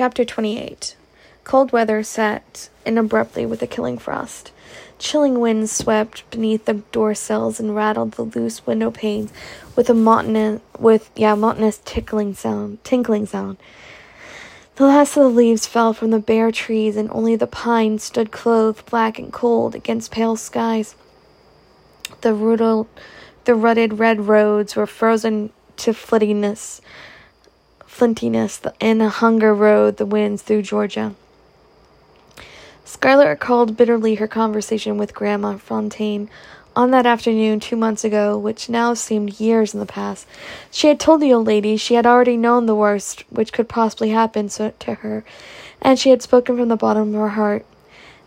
Chapter 28 Cold weather set in abruptly with a killing frost. Chilling winds swept beneath the door sills and rattled the loose window panes with a monotonous, with yeah, monotonous tickling sound, tinkling sound. The last of the leaves fell from the bare trees, and only the pines stood clothed black and cold against pale skies. The rutted, the rutted red roads were frozen to flintiness, flintiness, and hunger rode the winds through Georgia. Scarlett recalled bitterly her conversation with Grandma Fontaine on that afternoon two months ago, which now seemed years in the past. She had told the old lady she had already known the worst which could possibly happen to her, and she had spoken from the bottom of her heart.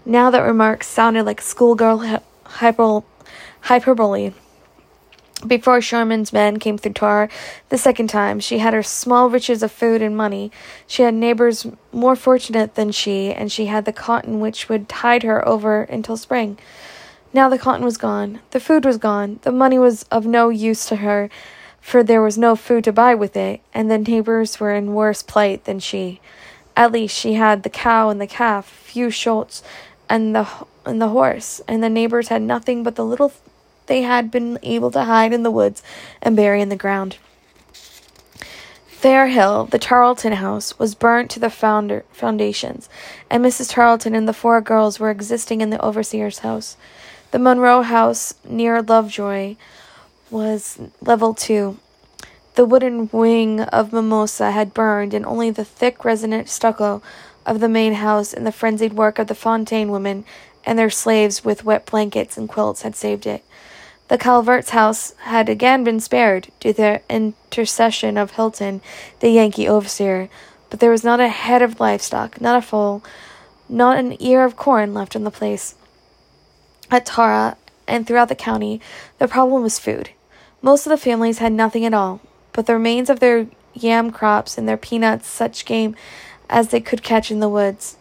Now that remark sounded like schoolgirl hyper- hyperbole. Before Sherman's men came through Tara the second time, she had her small riches of food and money. She had neighbors more fortunate than she, and she had the cotton which would tide her over until spring. Now the cotton was gone, the food was gone, the money was of no use to her, for there was no food to buy with it, and the neighbors were in worse plight than she. At least she had the cow and the calf, few shoats, and the and the horse, and the neighbors had nothing but the little they had been able to hide in the woods and bury in the ground. Fair Hill, the Tarleton house, was burnt to the founder, foundations, and Mrs. Tarleton and the four girls were existing in the overseer's house. The Monroe house near Lovejoy was level two. The wooden wing of Mimosa had burned, and only the thick, resonant stucco of the main house and the frenzied work of the Fontaine women and their slaves with wet blankets and quilts had saved it. The Calvert's house had again been spared due to the intercession of Hilton, the Yankee overseer, but there was not a head of livestock, not a foal, not an ear of corn left in the place. At Tara and throughout the county, the problem was food. Most of the families had nothing at all, but the remains of their yam crops and their peanuts, such game as they could catch in the woods.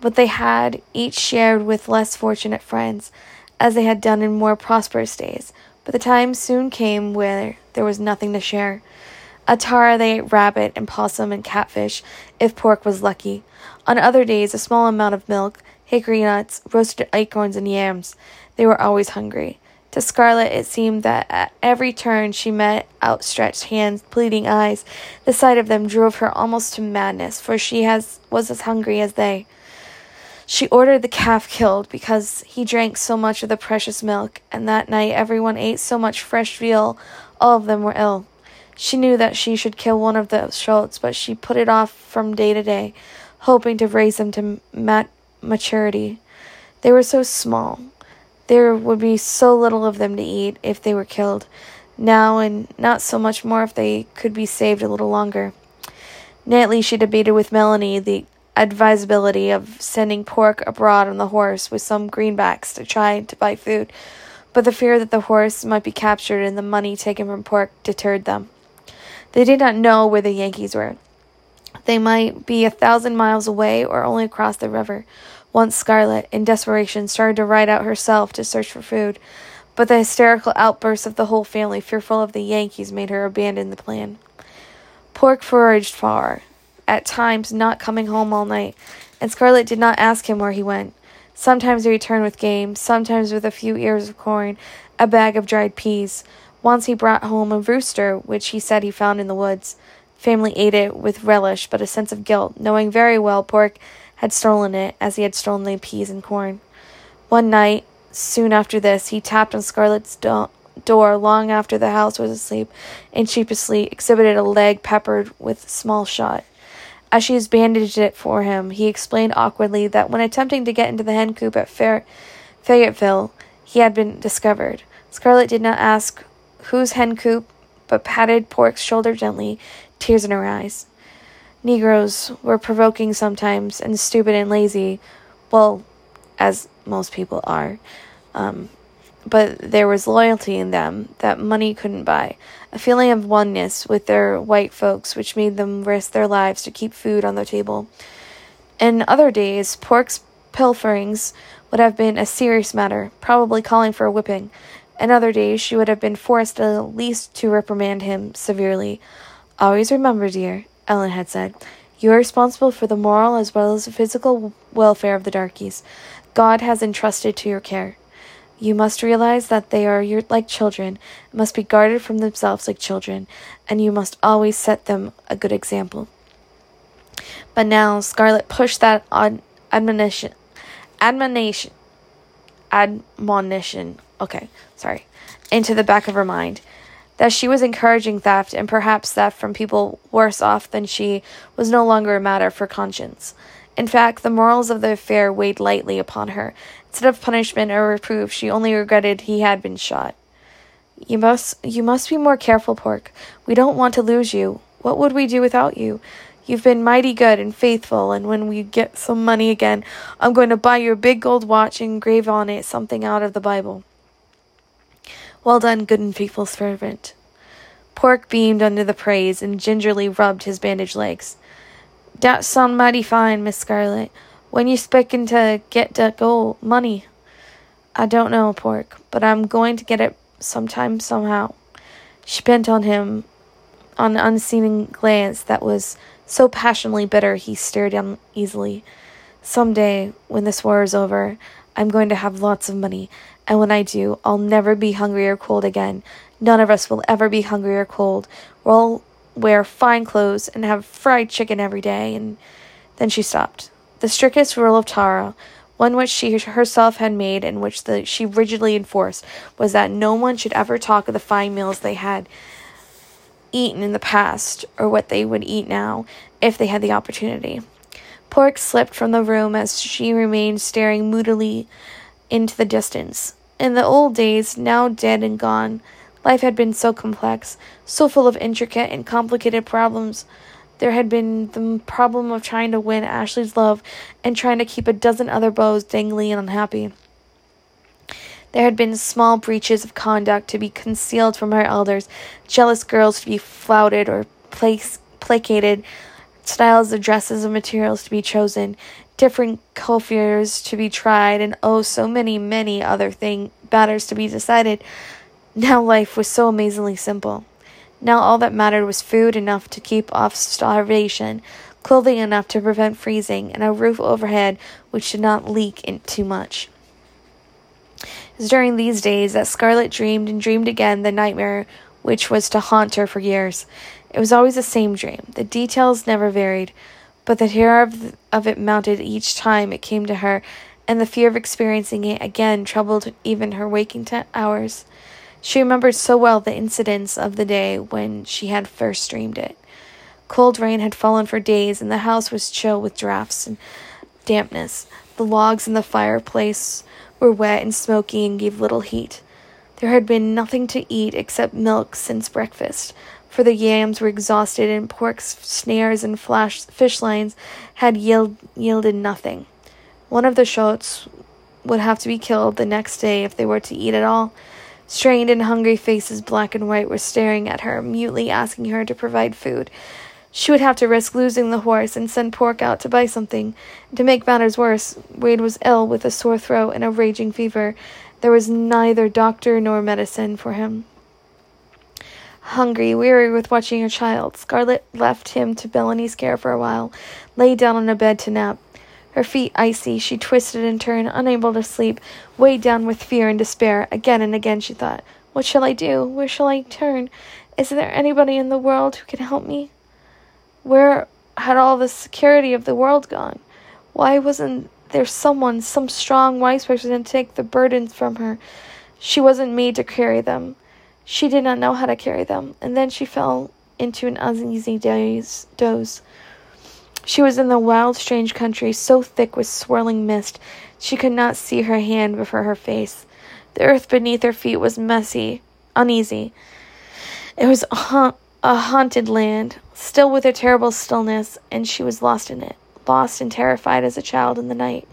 But they had each shared with less fortunate friends as they had done in more prosperous days, but the time soon came where there was nothing to share. At they ate rabbit and possum and catfish, if pork was lucky. On other days, a small amount of milk, hickory nuts, roasted acorns, and yams. They were always hungry. To Scarlett, it seemed that at every turn she met outstretched hands, pleading eyes. The sight of them drove her almost to madness, for she has, was as hungry as they. She ordered the calf killed because he drank so much of the precious milk, and that night everyone ate so much fresh veal, all of them were ill. She knew that she should kill one of the shoats, but she put it off from day to day, hoping to raise them to mat- maturity. They were so small. There would be so little of them to eat if they were killed now, and not so much more if they could be saved a little longer. Nightly, she debated with Melanie the advisability of sending pork abroad on the horse with some greenbacks to try to buy food, but the fear that the horse might be captured and the money taken from pork deterred them. They did not know where the Yankees were. They might be a thousand miles away or only across the river. Once Scarlett, in desperation, started to ride out herself to search for food, but the hysterical outbursts of the whole family, fearful of the Yankees, made her abandon the plan. Pork foraged far, at times not coming home all night, and Scarlett did not ask him where he went. Sometimes he returned with game, sometimes with a few ears of corn, a bag of dried peas. Once he brought home a rooster, which he said he found in the woods. Family ate it with relish, but a sense of guilt, knowing very well Pork had stolen it, as he had stolen the peas and corn. One night, soon after this, he tapped on Scarlett's do- door long after the house was asleep, and sheepishly exhibited a leg peppered with small shot. As she bandaged it for him, he explained awkwardly that when attempting to get into the hen coop at Fayetteville, he had been discovered. Scarlett did not ask whose hen coop, but patted Pork's shoulder gently, tears in her eyes. Negroes were provoking sometimes and stupid and lazy, well, as most people are. Um, but there was loyalty in them that money couldn't buy, a feeling of oneness with their white folks which made them risk their lives to keep food on the table. In other days, Pork's pilferings would have been a serious matter, probably calling for a whipping. In other days, she would have been forced at least to reprimand him severely. Always remember, dear, Ellen had said, You are responsible for the moral as well as the physical welfare of the darkies. God has entrusted to your care. You must realize that they are your, like children, must be guarded from themselves like children, and you must always set them a good example. But now Scarlett pushed that on admonition, admonition, admonition. Okay, sorry, into the back of her mind that she was encouraging theft and perhaps theft from people worse off than she was no longer a matter for conscience. In fact, the morals of the affair weighed lightly upon her. Instead of punishment or reproof, she only regretted he had been shot. You must you must be more careful, Pork. We don't want to lose you. What would we do without you? You've been mighty good and faithful, and when we get some money again, I'm going to buy you a big gold watch and engrave on it something out of the Bible. Well done, good and faithful servant. Pork beamed under the praise and gingerly rubbed his bandaged legs. Dat sound mighty fine, Miss Scarlett. When you speaking to get dat gold money? I don't know, Pork, but I'm going to get it sometime somehow. She bent on him an unseeing glance that was so passionately bitter he stared uneasily. Some day, when this war is over, I'm going to have lots of money, and when I do, I'll never be hungry or cold again. None of us will ever be hungry or cold. We'll wear fine clothes and have fried chicken every day. And then she stopped. The strictest rule of Tara, one which she herself had made and which the, she rigidly enforced, was that no one should ever talk of the fine meals they had eaten in the past or what they would eat now if they had the opportunity. Pork slipped from the room as she remained staring moodily into the distance. In the old days, now dead and gone, Life had been so complex, so full of intricate and complicated problems. There had been the problem of trying to win Ashley's love and trying to keep a dozen other beaux dangling and unhappy. There had been small breaches of conduct to be concealed from her elders, jealous girls to be flouted or place, placated, styles of dresses and materials to be chosen, different coiffures to be tried, and oh, so many, many other thing matters to be decided. Now life was so amazingly simple. Now all that mattered was food enough to keep off starvation, clothing enough to prevent freezing, and a roof overhead which did not leak in too much. It was during these days that Scarlett dreamed and dreamed again the nightmare which was to haunt her for years. It was always the same dream. The details never varied, but the terror of, of it mounted each time it came to her, and the fear of experiencing it again troubled even her waking t- hours. She remembered so well the incidents of the day when she had first dreamed it. Cold rain had fallen for days, and the house was chill with drafts and dampness. The logs in the fireplace were wet and smoky and gave little heat. There had been nothing to eat except milk since breakfast, for the yams were exhausted and pork's snares and flash, fish lines had yield, yielded nothing. One of the shoats would have to be killed the next day if they were to eat at all. Strained and hungry faces, black and white, were staring at her, mutely asking her to provide food. She would have to risk losing the horse and send Pork out to buy something. To make matters worse, Wade was ill with a sore throat and a raging fever. There was neither doctor nor medicine for him. Hungry, weary with watching her child, Scarlett left him to Melanie's care for a while, lay down on a bed to nap. Her feet icy, she twisted and turned, unable to sleep, weighed down with fear and despair. Again and again she thought, What shall I do? Where shall I turn? Is there anybody in the world who can help me? Where had all the security of the world gone? Why wasn't there someone, some strong, wise person to take the burdens from her? She wasn't made to carry them. She did not know how to carry them, and then she fell into an uneasy daze, doze. She was in the wild, strange country, so thick with swirling mist she could not see her hand before her face. The earth beneath her feet was messy, uneasy. It was a, a haunted land, still with a terrible stillness, and she was lost in it, lost and terrified as a child in the night.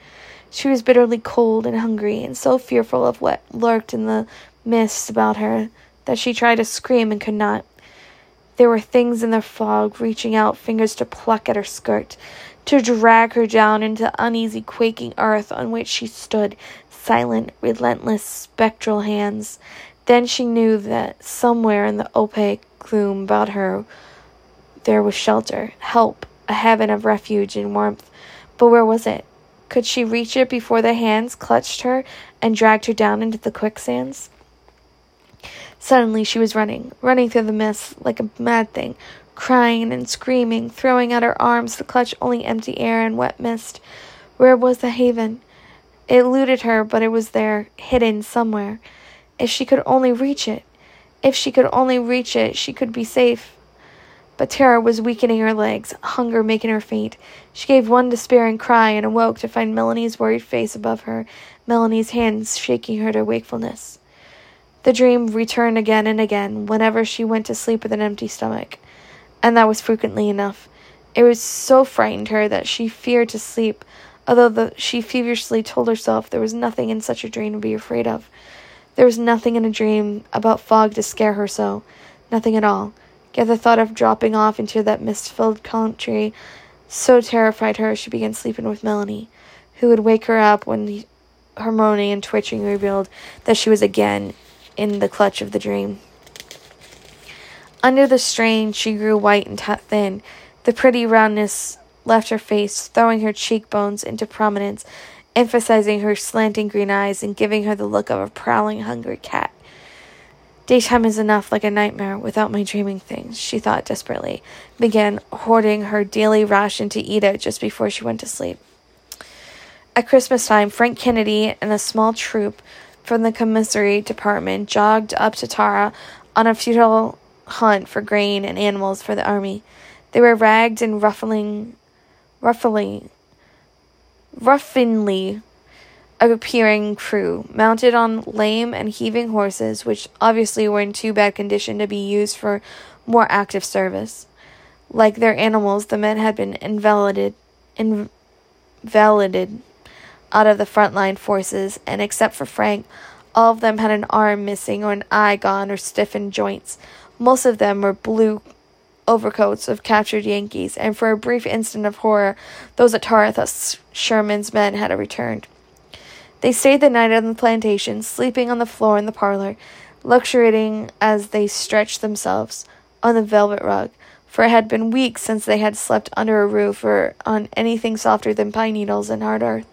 She was bitterly cold and hungry, and so fearful of what lurked in the mists about her that she tried to scream and could not. There were things in the fog reaching out fingers to pluck at her skirt, to drag her down into the uneasy, quaking earth on which she stood, silent, relentless, spectral hands. Then she knew that somewhere in the opaque gloom about her there was shelter, help, a heaven of refuge and warmth. But where was it? Could she reach it before the hands clutched her and dragged her down into the quicksands? Suddenly she was running, running through the mist like a mad thing, crying and screaming, throwing out her arms to clutch only empty air and wet mist. Where was the haven? It eluded her, but it was there, hidden somewhere. If she could only reach it, if she could only reach it, she could be safe. But terror was weakening her legs, hunger making her faint. She gave one despairing cry and awoke to find Melanie's worried face above her, Melanie's hands shaking her to wakefulness. The dream returned again and again whenever she went to sleep with an empty stomach, and that was frequently enough. It was so frightened her that she feared to sleep, although the, she feverishly told herself there was nothing in such a dream to be afraid of. There was nothing in a dream about fog to scare her so, nothing at all. Yet the thought of dropping off into that mist filled country so terrified her she began sleeping with Melanie, who would wake her up when her moaning and twitching revealed that she was again in the clutch of the dream. Under the strain, she grew white and thin. The pretty roundness left her face, throwing her cheekbones into prominence, emphasizing her slanting green eyes and giving her the look of a prowling, hungry cat. Daytime is enough like a nightmare without my dreaming things, she thought desperately, began hoarding her daily ration to eat it just before she went to sleep. At Christmas time, Frank Kennedy and a small troop from the commissary department jogged up to Tara on a futile hunt for grain and animals for the army. They were ragged and ruffling, ruffling, ruffinly appearing crew, mounted on lame and heaving horses, which obviously were in too bad condition to be used for more active service. Like their animals, the men had been invalided, invalided out of the frontline forces, and except for Frank, all of them had an arm missing or an eye gone or stiffened joints. Most of them were blue overcoats of captured Yankees, and for a brief instant of horror, those at Tara thought Sherman's men had returned. They stayed the night on the plantation, sleeping on the floor in the parlor, luxuriating as they stretched themselves on the velvet rug, for it had been weeks since they had slept under a roof or on anything softer than pine needles and hard earth.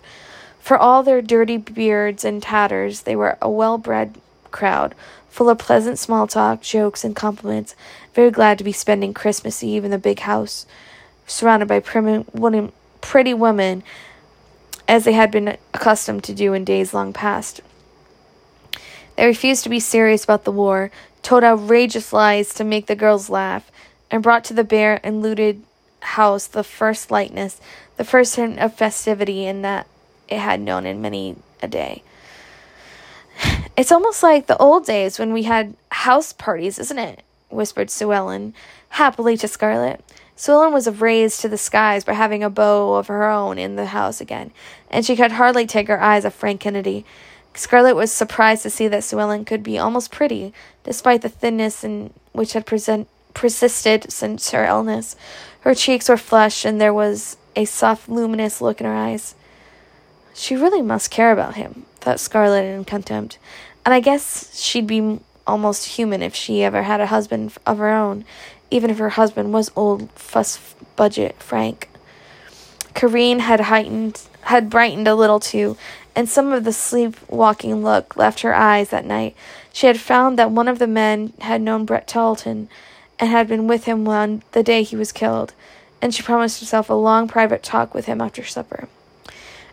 For all their dirty beards and tatters, they were a well bred crowd, full of pleasant small talk, jokes, and compliments, very glad to be spending Christmas Eve in the big house, surrounded by pretty women as they had been accustomed to do in days long past. They refused to be serious about the war, told outrageous lies to make the girls laugh, and brought to the bare and looted house the first lightness, the first hint of festivity in that it had known in many a day. It's almost like the old days when we had house parties, isn't it? whispered Suellen, happily to Scarlett. Sue was raised to the skies by having a beau of her own in the house again, and she could hardly take her eyes off Frank Kennedy. Scarlett was surprised to see that Sue could be almost pretty, despite the thinness in which had present, persisted since her illness. Her cheeks were flushed, and there was a soft, luminous look in her eyes. She really must care about him, thought Scarlett in contempt, and I guess she'd be almost human if she ever had a husband of her own, even if her husband was old fuss budget Frank. Carreen had heightened had brightened a little too, and some of the sleepwalking look left her eyes that night. She had found that one of the men had known Brent Tarleton and had been with him on the day he was killed, and she promised herself a long private talk with him after supper.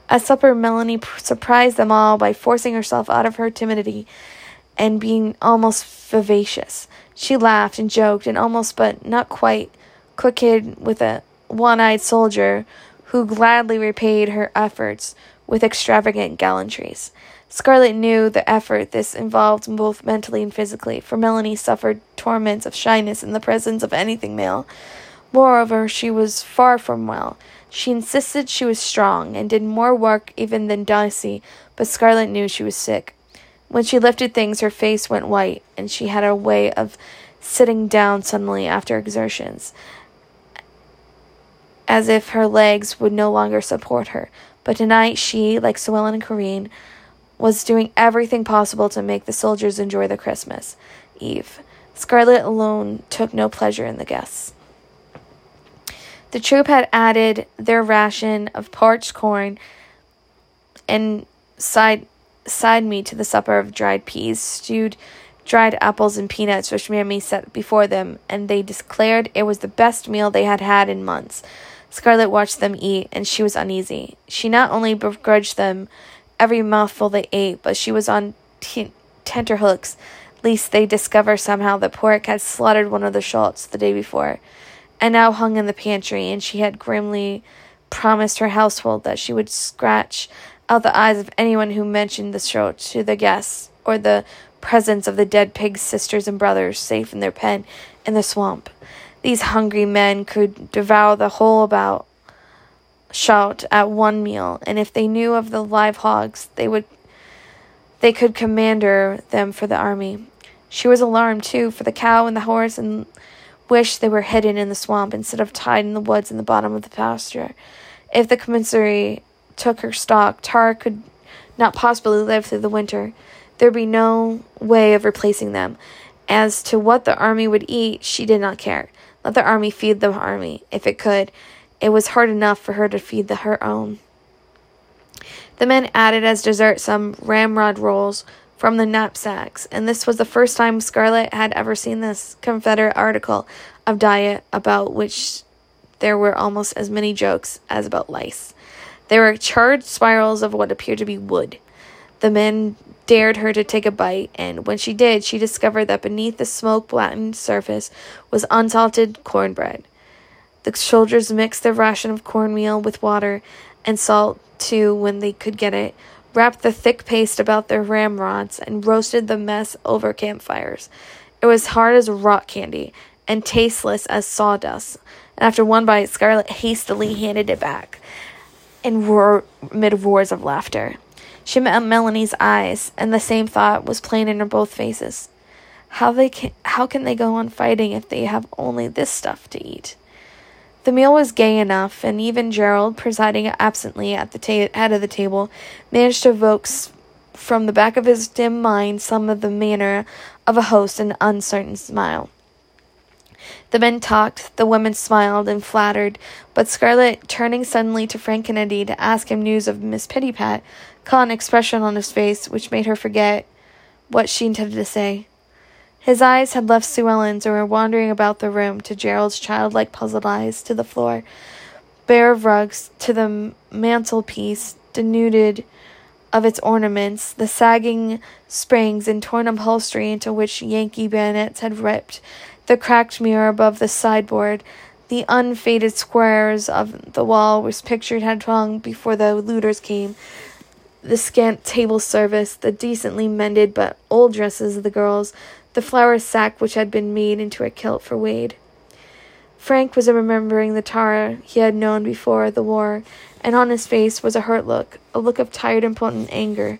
At supper, Melanie surprised them all by forcing herself out of her timidity and being almost vivacious. She laughed and joked and almost, but not quite, quickened with a one eyed soldier who gladly repaid her efforts with extravagant gallantries. Scarlett knew the effort this involved both mentally and physically, for Melanie suffered torments of shyness in the presence of anything male. Moreover, she was far from well. She insisted she was strong and did more work even than Dilcey, but Scarlett knew she was sick. When she lifted things, her face went white, and she had a way of sitting down suddenly after exertions, as if her legs would no longer support her. But tonight she, like Suellen and Carreen, was doing everything possible to make the soldiers enjoy the Christmas Eve. Scarlett alone took no pleasure in the guests. The troop had added their ration of parched corn and side side meat to the supper of dried peas, stewed dried apples and peanuts which Mammy set before them, and they declared it was the best meal they had had in months. Scarlett watched them eat, and she was uneasy. She not only begrudged them every mouthful they ate, but she was on t- tenterhooks lest they discover somehow that Pork had slaughtered one of the shoats the day before, and now hung in the pantry, and she had grimly promised her household that she would scratch out the eyes of anyone who mentioned the shoats to the guests, or the presence of the dead pig's sisters and brothers safe in their pen in the swamp. These hungry men could devour the whole about shout at one meal, and if they knew of the live hogs, they would they could commander them for the army. She was alarmed too for the cow and the horse, and wished they were hidden in the swamp instead of tied in the woods in the bottom of the pasture. If the commissary took her stock, Tara could not possibly live through the winter. There'd be no way of replacing them. As to what the army would eat, she did not care. Let the army feed the army, if it could. It was hard enough for her to feed the, her own. The men added as dessert some ramrod rolls from the knapsacks, and this was the first time Scarlett had ever seen this Confederate article of diet about which there were almost as many jokes as about lice. There were charred spirals of what appeared to be wood. The men dared her to take a bite, and when she did, she discovered that beneath the smoke blackened surface was unsalted cornbread. The soldiers mixed their ration of cornmeal with water and salt too when they could get it, wrapped the thick paste about their ramrods, and roasted the mess over campfires. It was hard as rock candy and tasteless as sawdust. And after one bite, Scarlett hastily handed it back and roar amid roars of laughter. She met Melanie's eyes, and the same thought was plain in her both faces. How they can, how can they go on fighting if they have only this stuff to eat? The meal was gay enough, and even Gerald, presiding absently at the ta- head of the table, managed to evoke from the back of his dim mind some of the manner of a host an uncertain smile. The men talked, the women smiled and flattered, but Scarlett, turning suddenly to Frank Kennedy to ask him news of Miss Pittypat, caught an expression on his face which made her forget what she intended to say. His eyes had left Suellen's and were wandering about the room to Gerald's childlike puzzled eyes, to the floor, bare of rugs, to the mantelpiece, denuded of its ornaments, the sagging springs and torn upholstery into which Yankee bayonets had ripped, the cracked mirror above the sideboard, the unfaded squares of the wall which pictured had hung before the looters came, the scant table service, the decently mended but old dresses of the girls, the flour sack which had been made into a kilt for Wade. Frank was remembering the Tara he had known before the war, and on his face was a hurt look, a look of tired, impotent anger.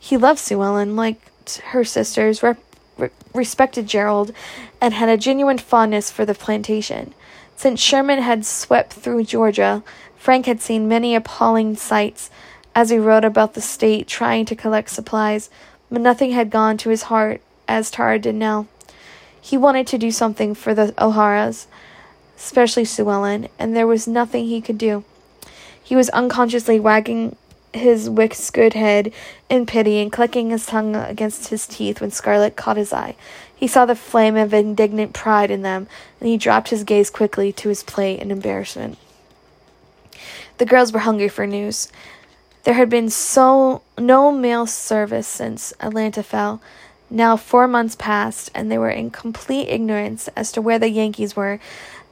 He loved Suellen, like her sisters, rep- re- respected Gerald, and had a genuine fondness for the plantation. Since Sherman had swept through Georgia, Frank had seen many appalling sights as he rode about the state trying to collect supplies, but nothing had gone to his heart as Tara did now. He wanted to do something for the O'Haras, especially Suellen, and there was nothing he could do. He was unconsciously wagging his whiskered head in pity and clicking his tongue against his teeth when Scarlett caught his eye. He saw the flame of indignant pride in them, and he dropped his gaze quickly to his plate in embarrassment. The girls were hungry for news. There had been so no mail service since Atlanta fell. Now four months passed, and they were in complete ignorance as to where the Yankees were,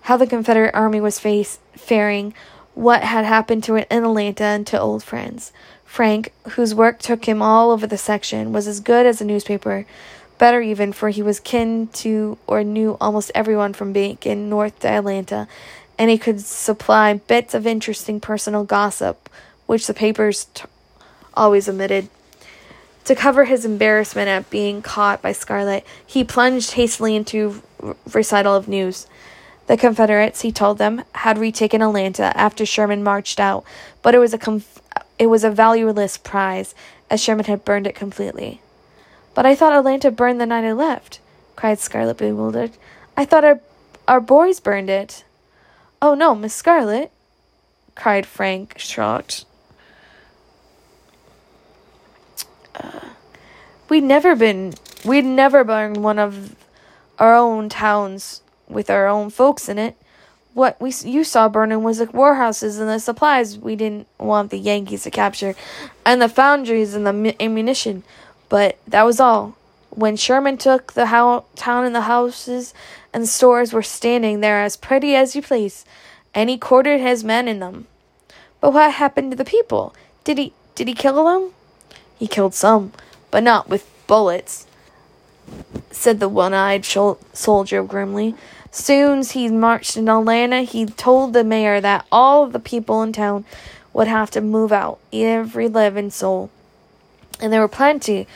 how the Confederate army was face, faring, what had happened to it in Atlanta, and to old friends. Frank, whose work took him all over the section, was as good as a newspaper, better even, for he was kin to or knew almost everyone from Macon north to Atlanta, and he could supply bits of interesting personal gossip which the papers t- always omitted. To cover his embarrassment at being caught by Scarlett, he plunged hastily into recital of news. The Confederates, he told them, had retaken Atlanta after Sherman marched out, but it was a conf- it was a valueless prize, as Sherman had burned it completely. But I thought Atlanta burned the night I left, cried Scarlett bewildered. I thought our our boys burned it. Oh no, Miss Scarlett, cried Frank, shocked. Uh, we'd never been, we'd never burned one of our own towns with our own folks in it. What we you saw burning was the warehouses and the supplies we didn't want the Yankees to capture, and the foundries and the ammunition. But that was all. When Sherman took the ho- town and the houses and stores were standing there as pretty as you please, and he quartered his men in them. But what happened to the people? Did he did he kill them? He killed some, but not with bullets, said the one-eyed shol- soldier grimly. Soon as he marched in Atlanta, he told the mayor that all the people in town would have to move out, every living soul. And there were plenty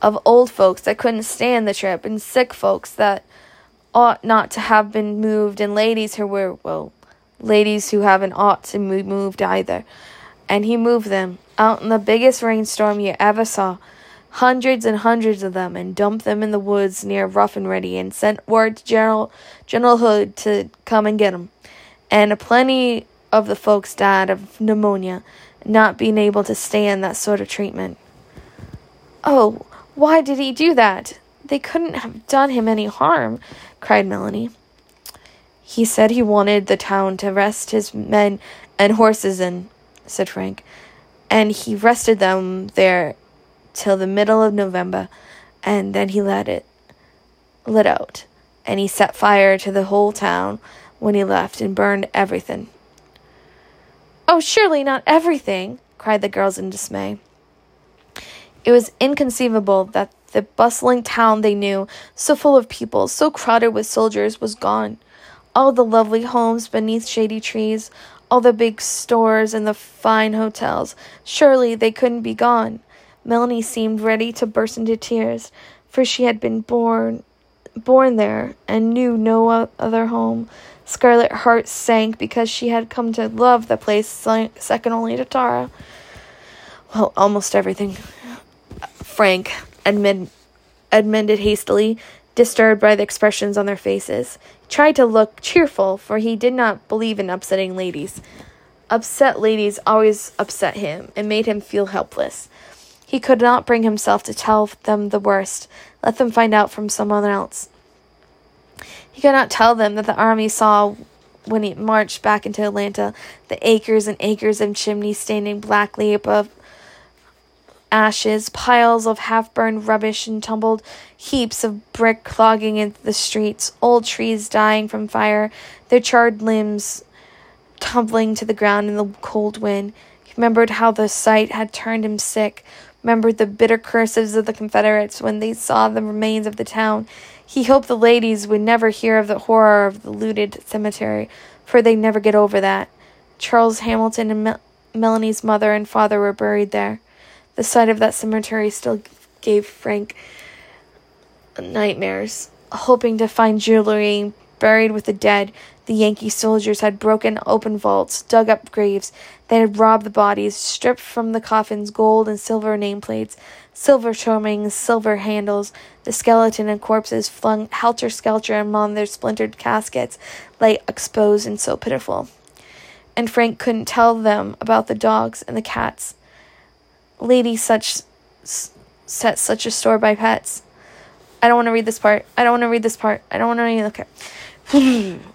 of old folks that couldn't stand the trip, and sick folks that ought not to have been moved, and ladies who were, well, ladies who haven't ought to be moved either. And he moved them out in the biggest rainstorm you ever saw hundreds and hundreds of them and dumped them in the woods near Rough and Ready and sent word to General General Hood to come and get 'em. And plenty of the folks died of pneumonia, not being able to stand that sort of treatment. Oh, why did he do that? They couldn't have done him any harm, cried Melanie. He said he wanted the town to rest his men and horses in, said Frank, and he rested them there till the middle of November, and then he let it lit out, and he set fire to the whole town when he left and burned everything. Oh, surely not everything, cried the girls in dismay. It was inconceivable that the bustling town they knew, so full of people, so crowded with soldiers, was gone. All the lovely homes beneath shady trees, all the big stores and the fine hotels, surely they couldn't be gone. Melanie seemed ready to burst into tears, for she had been born born there and knew no other home. Scarlet heart sank because she had come to love the place second only to Tara. Well, almost everything. Frank admit, admitted hastily, disturbed by the expressions on their faces. He tried to look cheerful, for he did not believe in upsetting ladies. Upset ladies always upset him and made him feel helpless. He could not bring himself to tell them the worst, let them find out from someone else. He could not tell them that the army saw when he marched back into Atlanta the acres and acres of chimneys standing blackly above ashes, piles of half burned rubbish and tumbled heaps of brick clogging into the streets, old trees dying from fire, their charred limbs tumbling to the ground in the cold wind. He remembered how the sight had turned him sick, remembered the bitter curses of the Confederates when they saw the remains of the town. He hoped the ladies would never hear of the horror of the looted cemetery, for they'd never get over that. Charles Hamilton and Mel- Melanie's mother and father were buried there. The sight of that cemetery still gave Frank nightmares. Hoping to find jewelry buried with the dead, the Yankee soldiers had broken open vaults, dug up graves. They had robbed the bodies, stripped from the coffins gold and silver nameplates, silver trimmings, silver handles. The skeleton and corpses flung helter skelter among their splintered caskets lay exposed and so pitiful. And Frank couldn't tell them about the dogs and the cats. Lady such set such a store by pets. I don't want to read this part. I don't want to read this part. I don't want to read. Okay.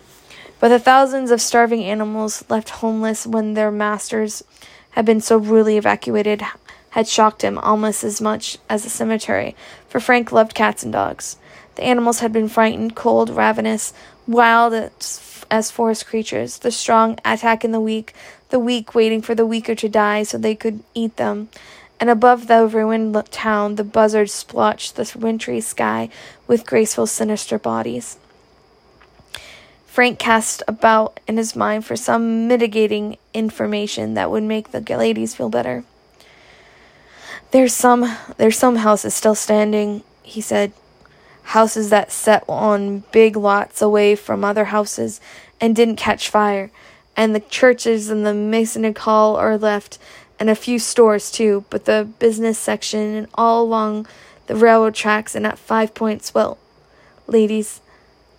But the thousands of starving animals left homeless when their masters had been so rudely evacuated had shocked him almost as much as the cemetery, for Frank loved cats and dogs. The animals had been frightened, cold, ravenous, wild as, as forest creatures. The strong attacking the weak, the weak waiting for the weaker to die so they could eat them. And above the ruined town, the buzzards splotched the wintry sky with graceful, sinister bodies. Frank cast about in his mind for some mitigating information that would make the ladies feel better. There's some there's some houses still standing, he said. Houses that set on big lots away from other houses and didn't catch fire. And the churches and the Masonic hall are left and a few stores too, but the business section and all along the railroad tracks and at Five Points, well, ladies,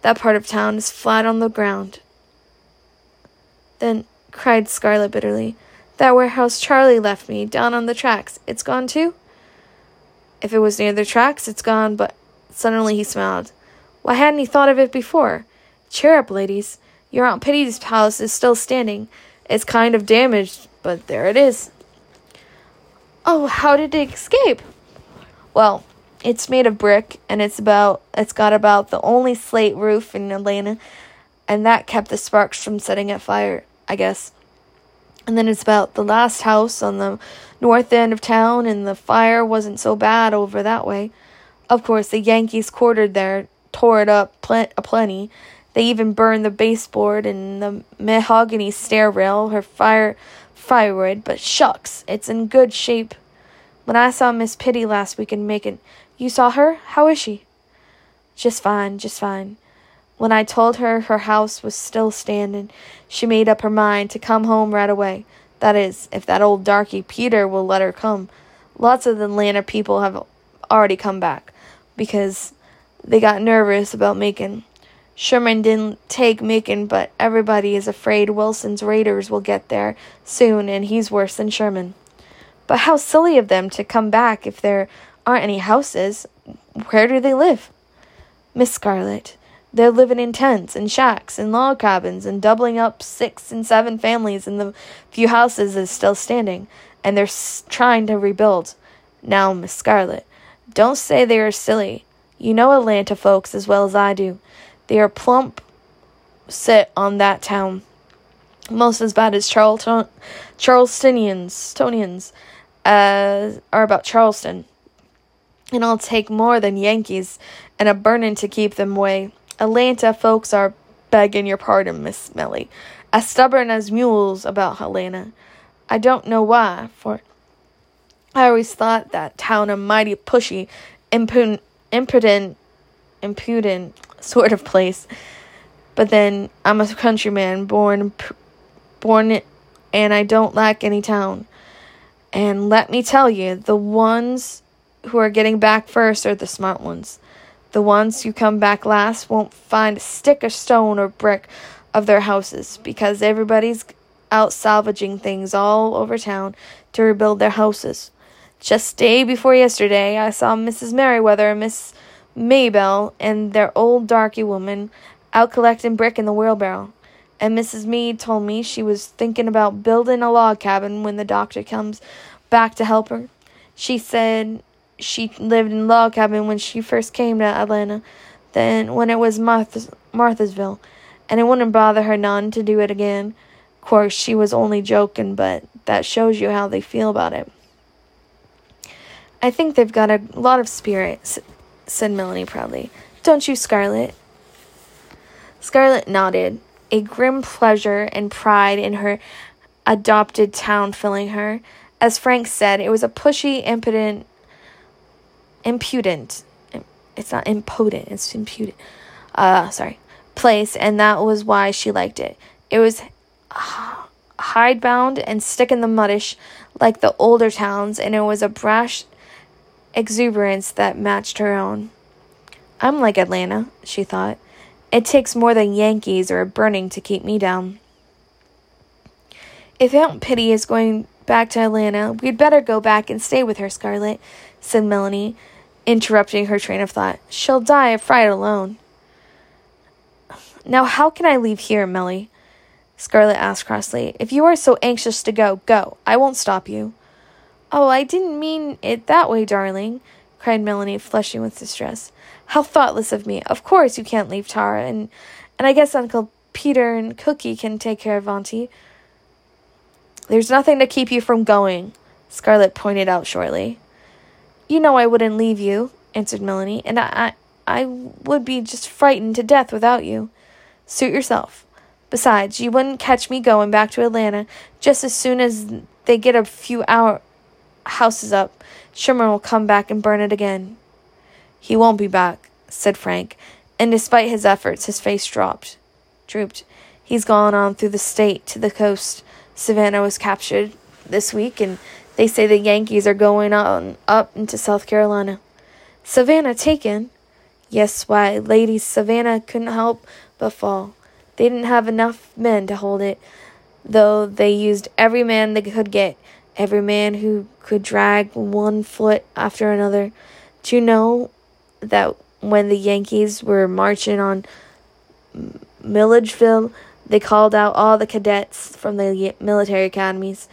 that part of town is flat on the ground. Then cried Scarlett bitterly. That warehouse Charlie left me, down on the tracks, it's gone too? If it was near the tracks, it's gone, but suddenly he smiled. Why hadn't he thought of it before? Cheer up, ladies. Your Aunt Pity's house is still standing. It's kind of damaged, but there it is. Oh, how did it escape? Well, it's made of brick and it's about it's got about the only slate roof in Atlanta and that kept the sparks from setting it fire, I guess. And then it's about the last house on the north end of town and the fire wasn't so bad over that way. Of course, the Yankees quartered there, tore it up pl- a plenty. They even burned the baseboard and the mahogany stair rail, her fire firewood, but shucks, it's in good shape. When I saw Miss Pitty last week in Macon, you saw her? How is she? Just fine, just fine. When I told her her house was still standing, she made up her mind to come home right away. That is, if that old darky Peter will let her come. Lots of the Atlanta people have already come back because they got nervous about Macon. Sherman didn't take Macon, but everybody is afraid Wilson's raiders will get there soon, and he's worse than Sherman. But how silly of them to come back if there aren't any houses. Where do they live? Miss Scarlett, they're living in tents and shacks and log cabins and doubling up six and seven families in the few houses is still standing, and they're s- trying to rebuild. Now, Miss Scarlett, don't say they are silly. You know Atlanta folks as well as I do. They are plump set on that town. Most as bad as Charlton, Charlestonians, Tonians, uh, are about Charleston. And I'll take more than Yankees and a burnin' to keep them away. Atlanta folks are begging your pardon, Miss Melly, as stubborn as mules about Helena. I don't know why, for I always thought that town a mighty pushy, impudent, impudent, impudent sort of place. But then I'm a countryman, born, born, and I don't like any town. And let me tell you, the ones who are getting back first are the smart ones. The ones who come back last won't find a stick or stone or brick of their houses because everybody's out salvaging things all over town to rebuild their houses. Just day before yesterday, I saw Mrs. Merriwether and Miss Maybelle and their old darky woman out collecting brick in the wheelbarrow. And Mrs. Meade told me she was thinking about building a log cabin when the doctor comes back to help her. She said she lived in log cabin when she first came to Atlanta, then when it was Martha's, Marthasville, and it wouldn't bother her none to do it again. Of course, she was only joking, but that shows you how they feel about it. I think they've got a lot of spirit, said Melanie proudly. Don't you, Scarlett? Scarlett nodded, a grim pleasure and pride in her adopted town filling her. As Frank said, it was a pushy, impudent, impudent, it's not impotent, it's impudent, uh, sorry, place, and that was why she liked it. It was hidebound and stick in the muddish like the older towns, and it was a brash exuberance that matched her own. I'm like Atlanta, she thought. It takes more than Yankees or a burning to keep me down. If Aunt Pitty is going back to Atlanta, we'd better go back and stay with her, Scarlett, said Melanie, interrupting her train of thought. She'll die of fright alone. Now, how can I leave here, Melly? Scarlett asked crossly. If you are so anxious to go, go. I won't stop you. Oh, I didn't mean it that way, darling, cried Melanie, flushing with distress. How thoughtless of me. Of course you can't leave Tara, and and I guess Uncle Peter and Cookie can take care of Auntie. There's nothing to keep you from going, Scarlett pointed out shortly. You know I wouldn't leave you, answered Melanie, and I, I, I would be just frightened to death without you. Suit yourself. Besides, you wouldn't catch me going back to Atlanta just as soon as they get a few hour houses up. Sherman will come back and burn it again. He won't be back, said Frank, and despite his efforts, his face dropped, drooped. He's gone on through the state to the coast. Savannah was captured this week, and they say the Yankees are going on up into South Carolina. Savannah taken? Yes, why, lady, Savannah couldn't help but fall. They didn't have enough men to hold it. though they used every man they could get, every man who could drag one foot after another. Do you know that when the Yankees were marching on Milledgeville, they called out all the cadets from the military academies,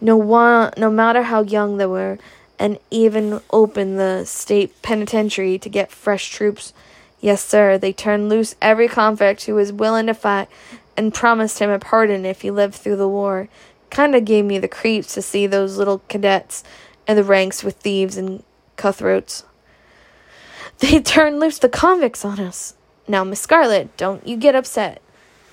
no one, no matter how young they were, and even opened the state penitentiary to get fresh troops. Yes, sir, they turned loose every convict who was willing to fight and promised him a pardon if he lived through the war. Kinda gave me the creeps to see those little cadets in the ranks with thieves and cutthroats. They turned loose the convicts on us. Now, Miss Scarlett, don't you get upset.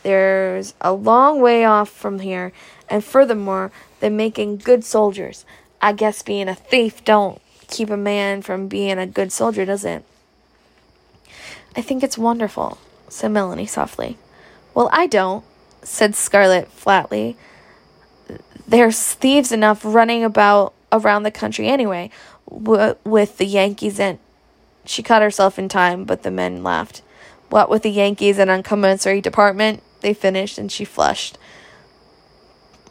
There's a long way off from here, and furthermore, they're making good soldiers. I guess being a thief don't keep a man from being a good soldier, does it? I think it's wonderful, said Melanie softly. Well, I don't, said Scarlett flatly. There's thieves enough running about around the country anyway, with the Yankees and. She caught herself in time, but the men laughed. What with the Yankees and uncommissary department? They finished, and she flushed.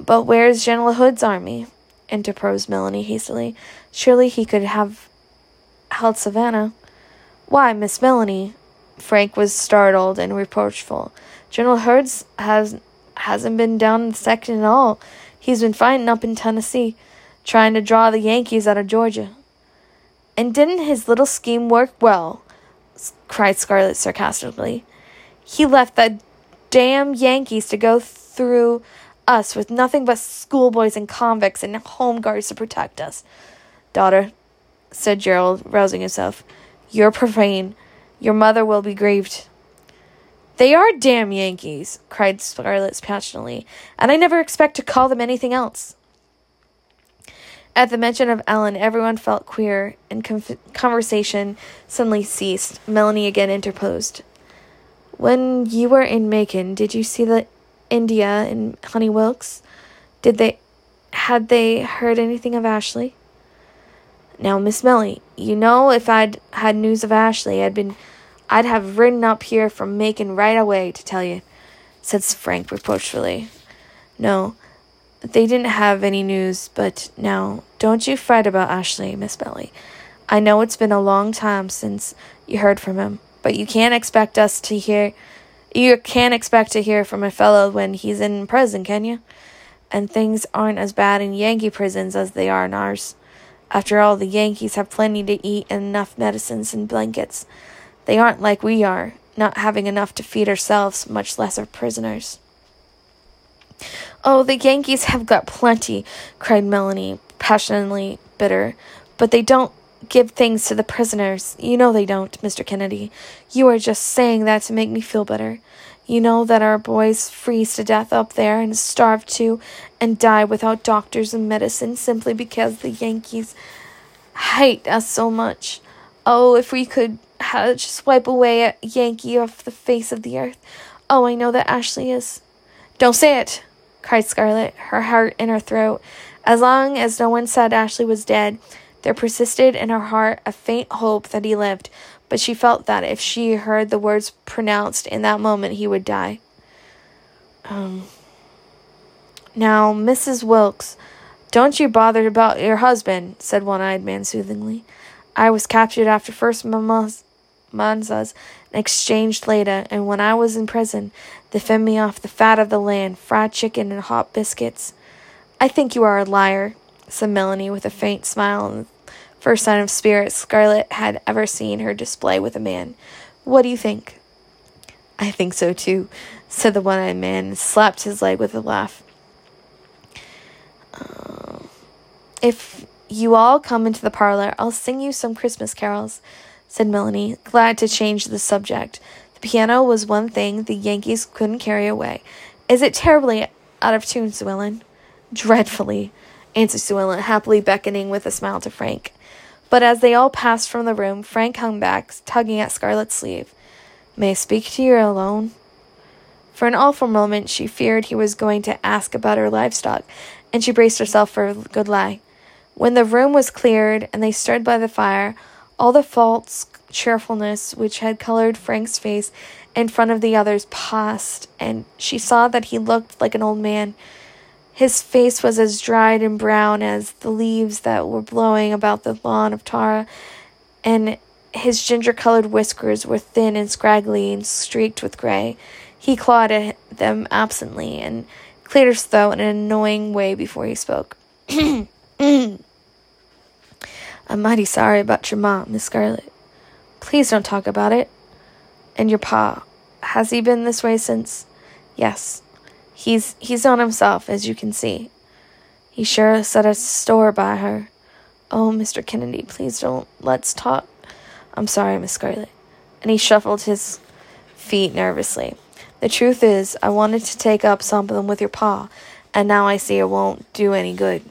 But where's General Hood's army? interposed Melanie hastily. Surely he could have held Savannah. Why, Miss Melanie? Frank was startled and reproachful. General Hood's has hasn't been down in the section at all. He's been fighting up in Tennessee, trying to draw the Yankees out of Georgia. And didn't his little scheme work well? cried Scarlett sarcastically. He left the damn Yankees to go through us with nothing but schoolboys and convicts and home guards to protect us. Daughter, said Gerald, rousing himself, you're profane. Your mother will be grieved. They are damn Yankees, cried Scarlett passionately, and I never expect to call them anything else. At the mention of Ellen, everyone felt queer, and conversation suddenly ceased. Melanie again interposed. When you were in Macon, did you see the India and Honey Wilkes? Did they had they heard anything of Ashley? Now, Miss Melly, you know if I'd had news of Ashley, I'd been I'd have ridden up here from Macon right away to tell you, said Frank reproachfully. No, they didn't have any news, but now, don't you fret about Ashley, Miss Melly. I know it's been a long time since you heard from him, but you can't expect us to hear. You can't expect to hear from a fellow when he's in prison, can you? And things aren't as bad in Yankee prisons as they are in ours. After all, the Yankees have plenty to eat and enough medicines and blankets. They aren't like we are, not having enough to feed ourselves, much less our prisoners. Oh, the Yankees have got plenty, cried Melanie, passionately bitter. But they don't give things to the prisoners. You know they don't, Mr. Kennedy. You are just saying that to make me feel better. You know that our boys freeze to death up there and starve too and die without doctors and medicine simply because the Yankees hate us so much. Oh, if we could just wipe away a Yankee off the face of the earth. Oh, I know that Ashley is. Don't say it, cried Scarlett, her heart in her throat. As long as no one said Ashley was dead, there persisted in her heart a faint hope that he lived, but she felt that if she heard the words pronounced in that moment, he would die. Um. Now, Mrs. Wilkes, don't you bother about your husband, said one eyed man soothingly. I was captured after first Mama's Manassas exchanged later, and when I was in prison, they fed me off the fat of the land, fried chicken and hot biscuits. I think you are a liar, said Melanie with a faint smile and the first sign of spirit Scarlett had ever seen her display with a man. What do you think? I think so too, said the one eyed man and slapped his leg with a laugh. Uh, if you all come into the parlor, I'll sing you some Christmas carols said Melanie, glad to change the subject. The piano was one thing the Yankees couldn't carry away. Is it terribly out of tune, Suellen? Dreadfully, answered Suellen, happily beckoning with a smile to Frank. But as they all passed from the room, Frank hung back, tugging at Scarlett's sleeve. May I speak to you alone? For an awful moment, she feared he was going to ask about her livestock, and she braced herself for a good lie. When the room was cleared and they stood by the fire, all the false cheerfulness which had colored Frank's face in front of the others passed, and she saw that he looked like an old man. His face was as dried and brown as the leaves that were blowing about the lawn of Tara, and his ginger colored whiskers were thin and scraggly and streaked with gray. He clawed at them absently and cleared his throat in an annoying way before he spoke. I'm mighty sorry about your mom, Miss Scarlett. Please don't talk about it. And your pa. Has he been this way since? Yes. He's he's on himself, as you can see. He sure set a store by her. Oh, Mr. Kennedy, please don't. Let's talk. I'm sorry, Miss Scarlett. And he shuffled his feet nervously. The truth is, I wanted to take up something with your pa, and now I see it won't do any good.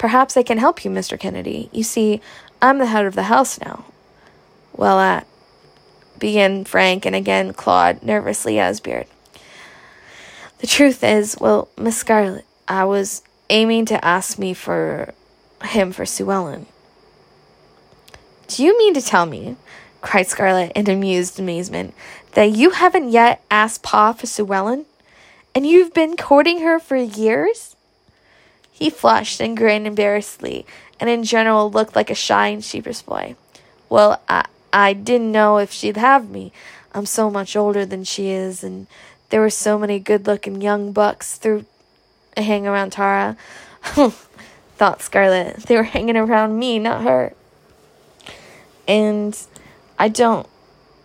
Perhaps I can help you, Mr. Kennedy. You see, I'm the head of the house now. Well, at, began Frank, and again clawed nervously at his beard. The truth is, well, Miss Scarlett, I was aiming to ask me for him for Suellen. Do you mean to tell me, cried Scarlett in amused amazement, that you haven't yet asked Pa for Suellen? And you've been courting her for years? He flushed and grinned embarrassedly, and in general looked like a shy and sheepish boy. Well, I, I didn't know if she'd have me. I'm so much older than she is, and there were so many good looking young bucks through hang around Tara. Thought Scarlett. They were hanging around me, not her. And I don't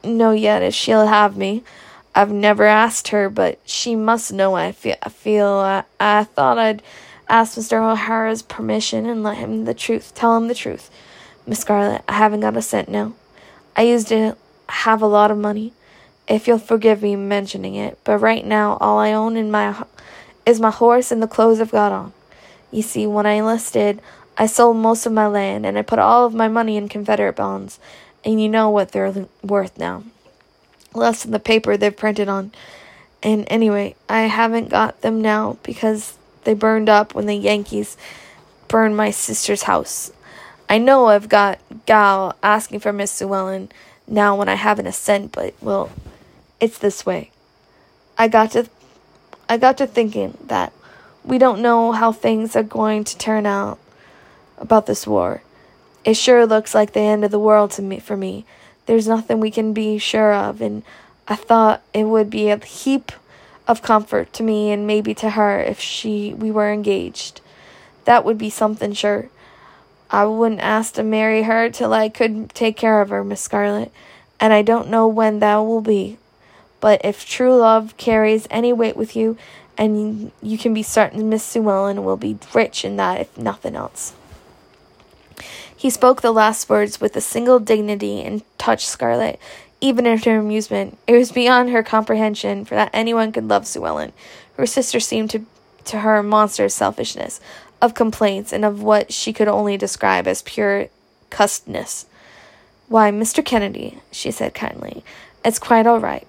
know yet if she'll have me. I've never asked her, but she must know I feel. I feel. I, I thought I'd ask Mr. O'Hara's permission and let him the truth. Tell him the truth. Miss Scarlett, I haven't got a cent now. I used to have a lot of money if you'll forgive me mentioning it, but right now all I own in my is my horse and the clothes I've got on. You see, when I enlisted, I sold most of my land and I put all of my money in Confederate bonds, and you know what they're worth now. Less than the paper they've printed on. And anyway, I haven't got them now because they burned up when the Yankees burned my sister's house. I know I've got Gal asking for Miss Suellen now when I haven't a cent, but well, it's this way. I got to I got to thinking that we don't know how things are going to turn out about this war. It sure looks like the end of the world to me for me. There's nothing we can be sure of and I thought it would be a heap of comfort to me and maybe to her if she we were engaged. That would be something sure. I wouldn't ask to marry her till I could take care of her, Miss Scarlett, and I don't know when that will be. But if true love carries any weight with you, and you can be certain Miss Suellen will be rich in that, if nothing else. He spoke the last words with a single dignity and touched Scarlett, even in her amusement. It was beyond her comprehension for that anyone could love Suellen. Her sister seemed to, to her a monster of selfishness, of complaints, and of what she could only describe as pure cussedness. Why, Mr. Kennedy, she said kindly, it's quite all right.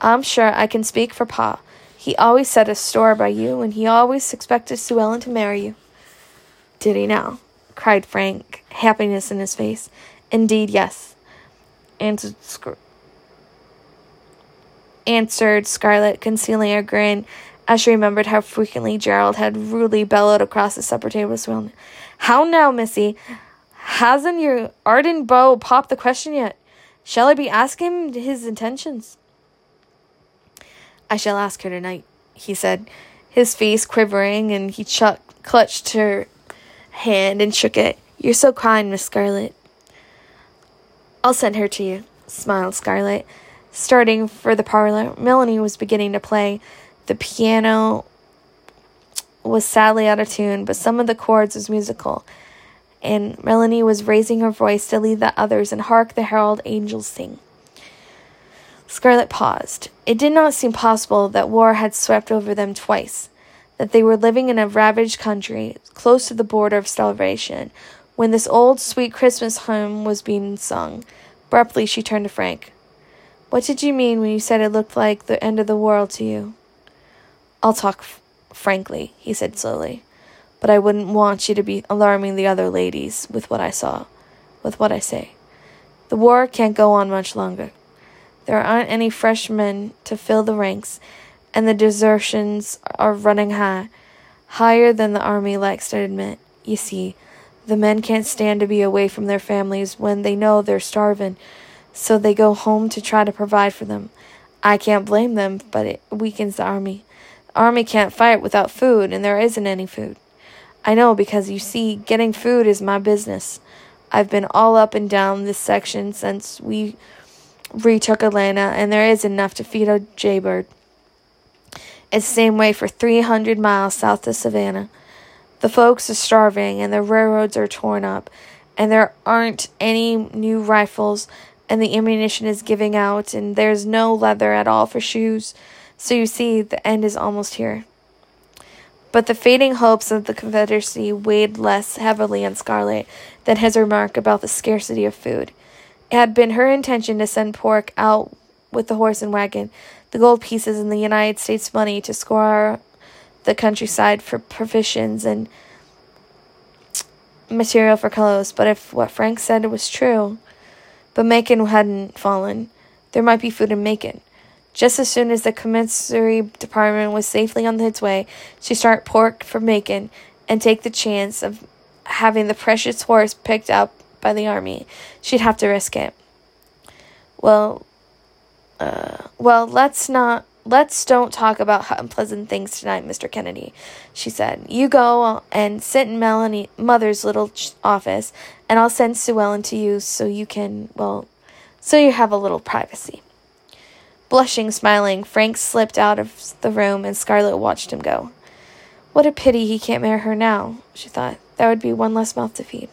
I'm sure I can speak for Pa. He always set a store by you, and he always expected Suellen to marry you. Did he now? cried Frank, happiness in his face. Indeed, yes, answered, Scar- answered Scarlett, concealing a grin as she remembered how frequently Gerald had rudely bellowed across the supper table Sue How now, Missy? Hasn't your ardent beau popped the question yet? Shall I be asking him his intentions? I shall ask her tonight, he said, his face quivering, and he chuck, clutched her hand and shook it. You're so kind, Miss Scarlett. I'll send her to you, smiled Scarlett. Starting for the parlor, Melanie was beginning to play. The piano was sadly out of tune, but some of the chords was musical, and Melanie was raising her voice to lead the others and hark the herald angels sing. Scarlett paused. It did not seem possible that war had swept over them twice, that they were living in a ravaged country, close to the border of starvation, when this old, sweet Christmas hymn was being sung. Abruptly, she turned to Frank. What did you mean when you said it looked like the end of the world to you? I'll talk f- frankly, he said slowly, but I wouldn't want you to be alarming the other ladies with what I saw, with what I say. The war can't go on much longer. There aren't any fresh men to fill the ranks, and the desertions are running high, higher than the army likes to admit. You see, the men can't stand to be away from their families when they know they're starving, so they go home to try to provide for them. I can't blame them, but it weakens the army. The army can't fight without food, and there isn't any food. I know because you see, getting food is my business. I've been all up and down this section since we retook Atlanta, and there is enough to feed a jaybird. It's the same way for 300 miles south of Savannah. The folks are starving, and the railroads are torn up, and there aren't any new rifles, and the ammunition is giving out, and there's no leather at all for shoes. So you see, the end is almost here. But the fading hopes of the Confederacy weighed less heavily on Scarlett than his remark about the scarcity of food. It had been her intention to send Pork out with the horse and wagon, the gold pieces and the United States money to scour the countryside for provisions and material for clothes. But if what Frank said was true, but Macon hadn't fallen, there might be food in Macon. Just as soon as the commissary department was safely on its way, she start Pork for Macon and take the chance of having the precious horse picked up by the army. She'd have to risk it. Well, uh, well, let's not let's don't talk about unpleasant things tonight, Mr. Kennedy, she said. You go and sit in Melanie mother's little office, and I'll send Suellen to you so you can, well, so you have a little privacy. Blushing, smiling, Frank slipped out of the room and Scarlett watched him go. What a pity he can't marry her now, she thought. That would be one less mouth to feed.